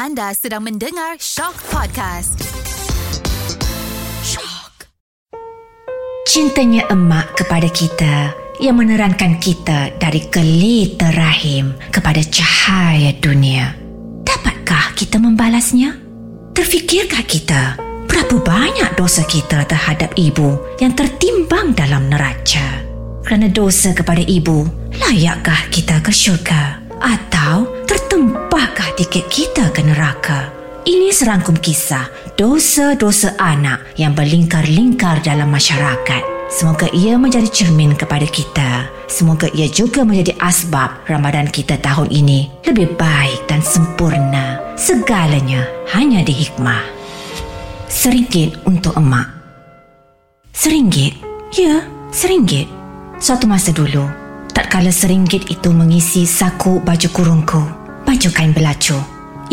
Anda sedang mendengar Shock Podcast. Shock. Cintanya emak kepada kita yang menerangkan kita dari kelita rahim kepada cahaya dunia. Dapatkah kita membalasnya? Terfikirkah kita berapa banyak dosa kita terhadap ibu yang tertimbang dalam neraca? Kerana dosa kepada ibu, layakkah kita ke syurga? Atau tertempahkah tiket kita ke neraka? Ini serangkum kisah dosa-dosa anak yang berlingkar-lingkar dalam masyarakat. Semoga ia menjadi cermin kepada kita. Semoga ia juga menjadi asbab Ramadan kita tahun ini lebih baik dan sempurna. Segalanya hanya di hikmah. Seringgit untuk emak. Seringgit? Ya, seringgit. Suatu masa dulu, tatkala seringgit itu mengisi saku baju kurungku, baju kain belacu.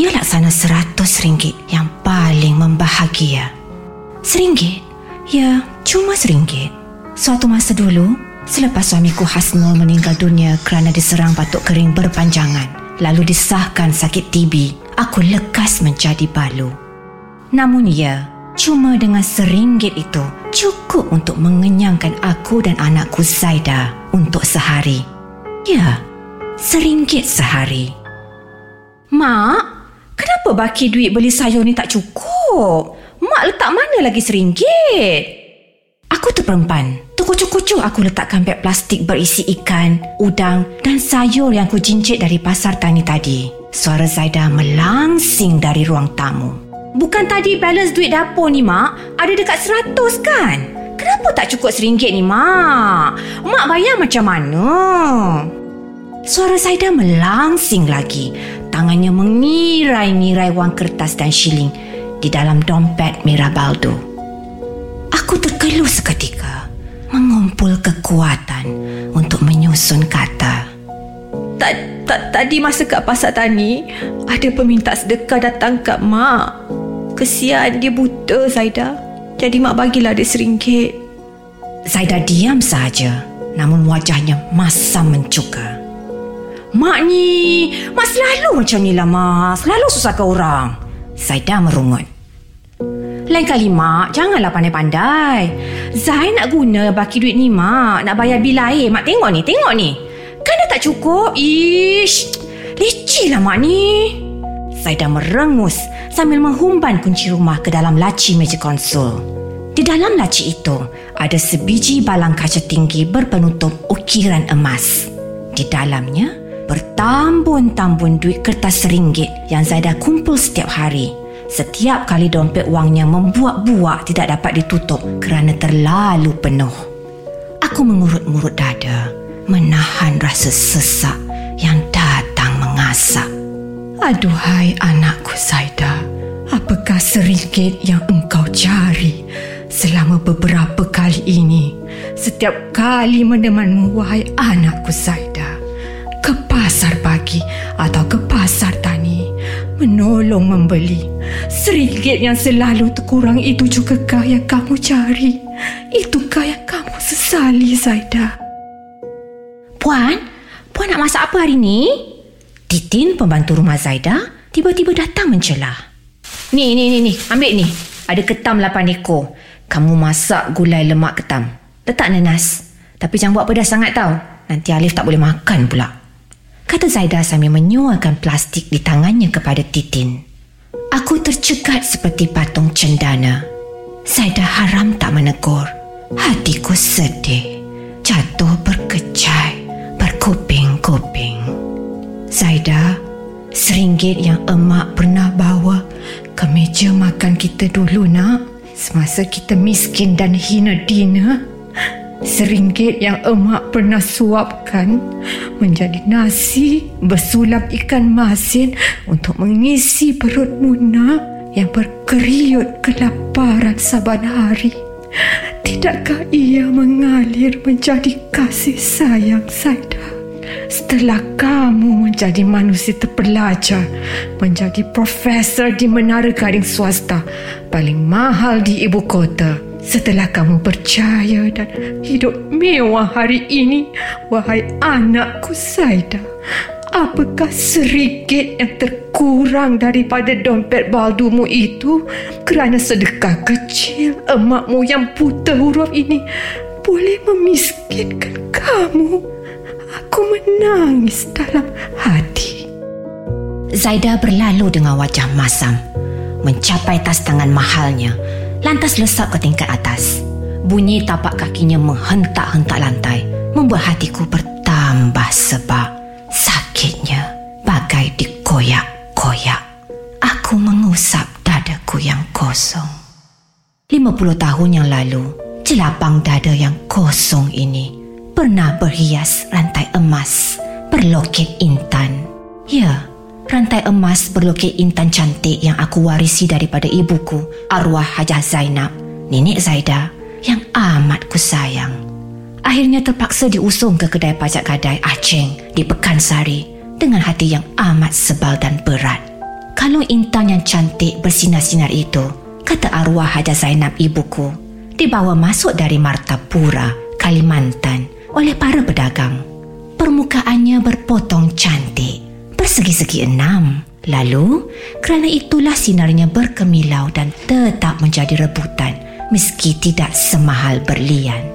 Ia laksana seratus ringgit yang paling membahagia. Seringgit? Ya, cuma seringgit. Suatu masa dulu, selepas suamiku Hasnul meninggal dunia kerana diserang batuk kering berpanjangan, lalu disahkan sakit TB, aku lekas menjadi balu. Namun ya, cuma dengan seringgit itu cukup untuk mengenyangkan aku dan anakku Zaida untuk sehari. Ya, seringgit sehari. Mak, kenapa baki duit beli sayur ni tak cukup? Mak letak mana lagi seringgit? Aku terperempan. Terkucuk-kucuk aku letakkan beg plastik berisi ikan, udang dan sayur yang ku jincit dari pasar tani tadi. Suara Zaida melangsing dari ruang tamu. Bukan tadi balance duit dapur ni, Mak? Ada dekat seratus kan? Kenapa tak cukup seringgit ni, Mak? Mak bayar macam mana? Suara Zaida melangsing lagi. Tangannya mengirai-ngirai wang kertas dan shilling di dalam dompet merah baldo. Aku terkeluh seketika, mengumpul kekuatan untuk menyusun kata. Tadi masa kat pasar tani, ada peminta sedekah datang kat mak. Kesian dia buta Zaida. Jadi mak bagilah dia seringgit. Zaida diam saja, namun wajahnya masam mencuka. Mak ni, mak selalu macam ni lah mak. Selalu susahkan orang. Zaida merungut. Lain kali mak, janganlah pandai-pandai. Zai nak guna baki duit ni mak. Nak bayar bil air. Mak tengok ni, tengok ni. Kan dah tak cukup? Ish, leceh lah mak ni. Zaida merengus sambil menghumban kunci rumah ke dalam laci meja konsul. Di dalam laci itu, ada sebiji balang kaca tinggi berpenutup ukiran emas. Di dalamnya, bertambun-tambun duit kertas seringgit yang Zaida kumpul setiap hari. Setiap kali dompet wangnya membuak-buak tidak dapat ditutup kerana terlalu penuh. Aku mengurut-ngurut dada, menahan rasa sesak yang datang mengasak. Aduhai anakku Zaida, apakah seringgit yang engkau cari selama beberapa kali ini? Setiap kali menemanmu, wahai anakku Zaida, ke pasar pagi atau ke pasar tani, menolong membeli. Seringgit yang selalu terkurang itu juga kah yang kamu cari? Itukah yang kamu sesali, Zaida? Puan, Puan nak masak apa hari ni? Titin, pembantu rumah Zaida, tiba-tiba datang mencelah. Ni, ni, ni, ni, ambil ni. Ada ketam lapan ekor. Kamu masak gulai lemak ketam. Letak nanas. Tapi jangan buat pedas sangat tau. Nanti Alif tak boleh makan pula. Kata Zaida sambil menyuarkan plastik di tangannya kepada Titin. Aku tercekat seperti patung cendana. Zaida haram tak menegur. Hatiku sedih. Jatuh berkecai. Berkuping-kuping. Zaida, seringgit yang emak pernah bawa ke meja makan kita dulu nak. Semasa kita miskin dan hina dina. Seringgit yang emak pernah suapkan menjadi nasi bersulap ikan masin untuk mengisi perut Muna yang berkeriut kelaparan saban hari. Tidakkah ia mengalir menjadi kasih sayang Saida? Setelah kamu menjadi manusia terpelajar, menjadi profesor di menara gading swasta paling mahal di ibu kota, setelah kamu percaya dan hidup mewah hari ini, wahai anakku Saida, Apakah serikit yang terkurang daripada dompet baldumu itu kerana sedekah kecil emakmu yang buta huruf ini boleh memiskinkan kamu? Aku menangis dalam hati. Zaida berlalu dengan wajah masam, mencapai tas tangan mahalnya, lantas lesap ke tingkat atas. Bunyi tapak kakinya menghentak-hentak lantai, membuat hatiku bertambah sebab sakitnya bagai dikoyak-koyak. Aku mengusap dadaku yang kosong. 50 tahun yang lalu, jelapang dada yang kosong ini pernah berhias rantai emas berloket intan. Ya, rantai emas berloket intan cantik yang aku warisi daripada ibuku, arwah Hajah Zainab, nenek Zaida yang amat kusayang akhirnya terpaksa diusung ke kedai pajak gadai Aceh di Pekansari dengan hati yang amat sebal dan berat. Kalau intan yang cantik bersinar-sinar itu, kata arwah Haja Zainab ibuku, dibawa masuk dari Martapura, Kalimantan oleh para pedagang. Permukaannya berpotong cantik, bersegi-segi enam. Lalu, kerana itulah sinarnya berkemilau dan tetap menjadi rebutan meski tidak semahal berlian.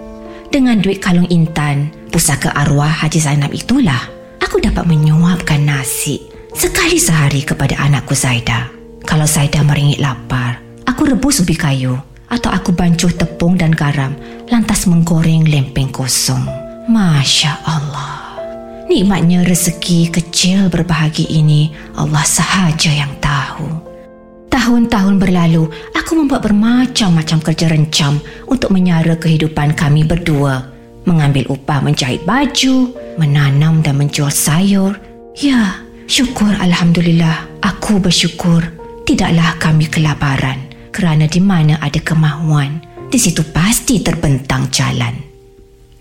Dengan duit kalung intan, pusaka arwah Haji Zainab itulah, aku dapat menyuapkan nasi sekali sehari kepada anakku Zaida. Kalau Zaida meringit lapar, aku rebus ubi kayu atau aku bancuh tepung dan garam lantas menggoreng lempeng kosong. Masya Allah. Nikmatnya rezeki kecil berbahagi ini Allah sahaja yang tahu. Tahun-tahun berlalu, aku membuat bermacam-macam kerja rencam untuk menyara kehidupan kami berdua. Mengambil upah menjahit baju, menanam dan menjual sayur. Ya, syukur Alhamdulillah, aku bersyukur. Tidaklah kami kelaparan kerana di mana ada kemahuan, di situ pasti terbentang jalan.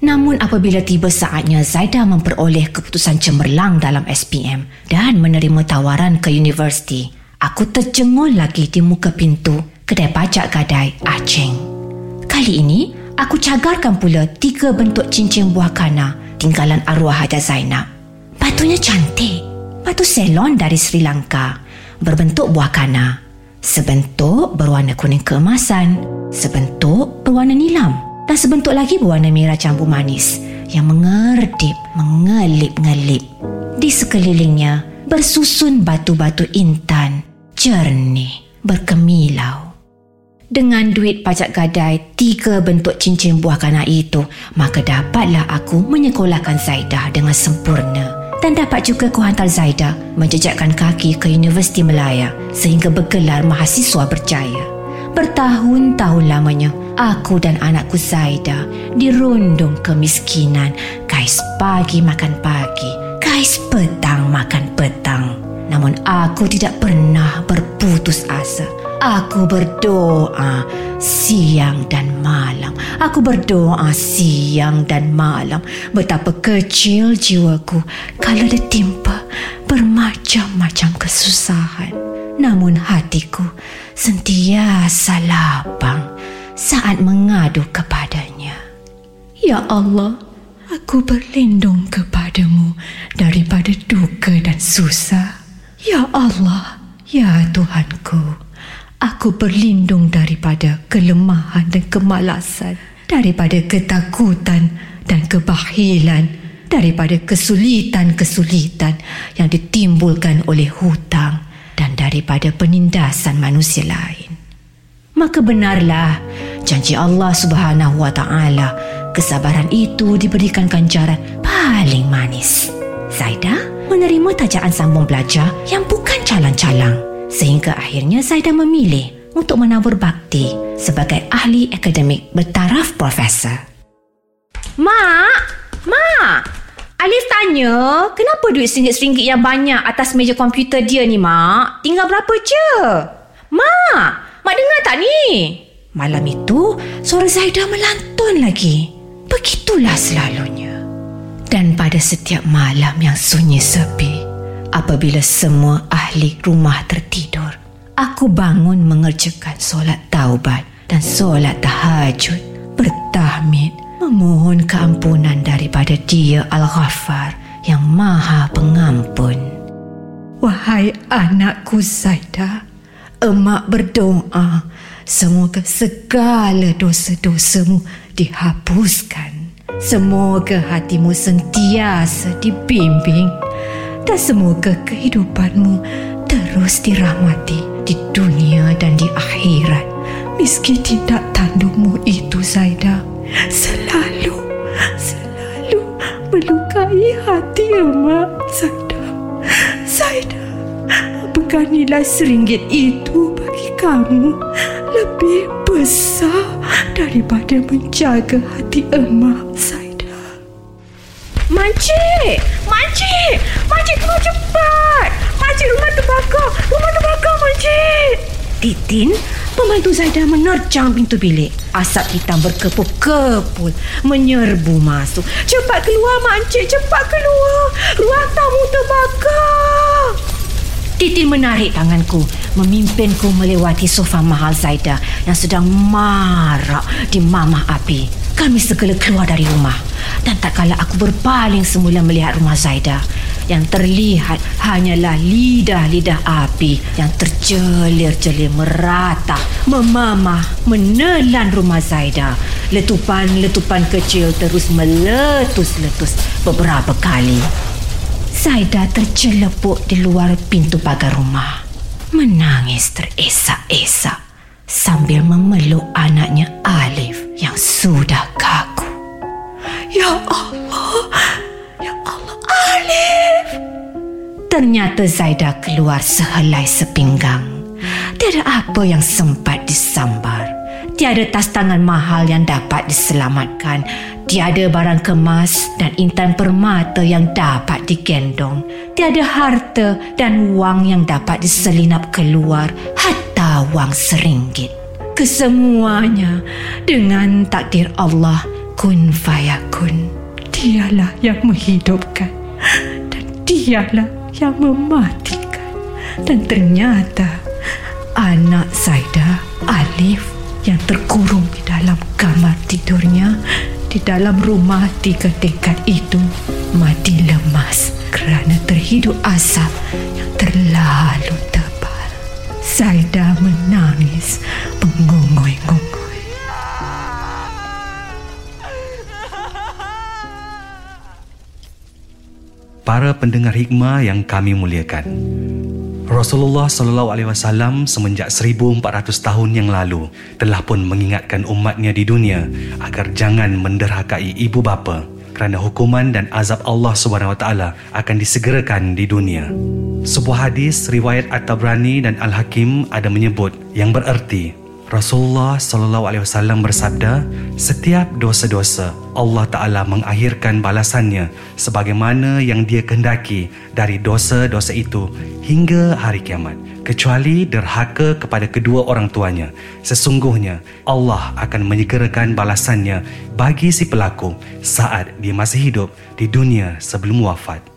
Namun apabila tiba saatnya Zaida memperoleh keputusan cemerlang dalam SPM dan menerima tawaran ke universiti, Aku terjengol lagi di muka pintu kedai pajak gadai Aceh. Kali ini, aku cagarkan pula tiga bentuk cincin buah kana tinggalan arwah Haja Zainab. Batunya cantik. Batu selon dari Sri Lanka berbentuk buah kana. Sebentuk berwarna kuning keemasan, sebentuk berwarna nilam dan sebentuk lagi berwarna merah campur manis yang mengerdip, mengelip-ngelip. Di sekelilingnya bersusun batu-batu intan jernih, berkemilau. Dengan duit pajak gadai tiga bentuk cincin buah kanak itu, maka dapatlah aku menyekolahkan Zaidah dengan sempurna. Dan dapat juga ku hantar Zaidah menjejakkan kaki ke Universiti Melaya sehingga bergelar mahasiswa berjaya. Bertahun-tahun lamanya, aku dan anakku Zaida dirundung kemiskinan. Kais pagi makan pagi, kais petang makan petang. Namun aku tidak pernah berputus asa. Aku berdoa siang dan malam. Aku berdoa siang dan malam. Betapa kecil jiwaku kalau ditimpa bermacam-macam kesusahan. Namun hatiku sentiasa lapang saat mengadu kepadanya. Ya Allah, aku berlindung kepadamu daripada duka dan susah. Ya Allah, ya Tuhanku, aku berlindung daripada kelemahan dan kemalasan, daripada ketakutan dan kebahilan, daripada kesulitan-kesulitan yang ditimbulkan oleh hutang dan daripada penindasan manusia lain. Maka benarlah janji Allah Subhanahu wa taala, kesabaran itu diberikan ganjaran paling manis. Zaidah menerima tajaan sambung belajar yang bukan calang-calang sehingga akhirnya Zaida memilih untuk menabur bakti sebagai ahli akademik bertaraf profesor. Mak, Mak, Alif tanya kenapa duit singgit-singgit yang banyak atas meja komputer dia ni, Mak? Tinggal berapa je? Mak, Mak dengar tak ni? Malam itu, suara Zaida melantun lagi. Begitulah selalunya. Dan pada setiap malam yang sunyi sepi, apabila semua ahli rumah tertidur, aku bangun mengerjakan solat taubat dan solat tahajud, bertahmid, memohon keampunan daripada dia Al-Ghaffar yang maha pengampun. Wahai anakku Zaida, emak berdoa semoga segala dosa-dosamu dihapuskan. Semoga hatimu sentiasa dibimbing dan semoga kehidupanmu terus dirahmati di dunia dan di akhirat. Meski tidak tandungmu itu Zaida selalu selalu melukai hati emak Zaida. Zaida, apakah nilai seringgit itu bagi kamu lebih besar daripada menjaga hati emak Zaida? Makcik! Makcik! Makcik keluar cepat! Makcik rumah terbakar! Rumah terbakar, Makcik! Titin, pembantu Zaida menerjang pintu bilik. Asap hitam berkepul-kepul menyerbu masuk. Cepat keluar, Makcik! Cepat keluar! Ruang tamu terbakar! Titin menarik tanganku, memimpinku melewati sofa mahal Zaida yang sedang marak di mamah api. Kami segera keluar dari rumah dan tak kala aku berpaling semula melihat rumah Zaida yang terlihat hanyalah lidah-lidah api yang terjelir-jelir merata memamah menelan rumah Zaida. Letupan-letupan kecil terus meletus-letus beberapa kali. Zaida tercelepuk di luar pintu pagar rumah. Menangis teresak-esak sambil memeluk anaknya Alif yang sudah kaku. Ya Allah, ya Allah, Alif. Ternyata Zaida keluar sehelai sepinggang. Tiada apa yang sempat disambar. Tiada tas tangan mahal yang dapat diselamatkan. Tiada barang kemas dan intan permata yang dapat digendong. Tiada harta dan wang yang dapat diselinap keluar hatta wang seringgit. Kesemuanya dengan takdir Allah kun fayakun. Dialah yang menghidupkan dan dialah yang mematikan. Dan ternyata anak Zaida, Alif yang terkurung di dalam kamar tidurnya di dalam rumah tiga tingkat itu mati lemas kerana terhidup asap yang terlalu tebal. Zaida menangis mengungoi-ngungoi. Para pendengar hikmah yang kami muliakan. Rasulullah sallallahu alaihi wasallam semenjak 1400 tahun yang lalu telah pun mengingatkan umatnya di dunia agar jangan menderhakai ibu bapa kerana hukuman dan azab Allah Subhanahu wa taala akan disegerakan di dunia. Sebuah hadis riwayat At-Tabrani dan Al-Hakim ada menyebut yang bererti Rasulullah sallallahu alaihi wasallam bersabda, setiap dosa-dosa Allah Taala mengakhirkan balasannya sebagaimana yang Dia kehendaki dari dosa-dosa itu hingga hari kiamat, kecuali derhaka kepada kedua orang tuanya. Sesungguhnya Allah akan menyegerakan balasannya bagi si pelaku saat dia masih hidup di dunia sebelum wafat.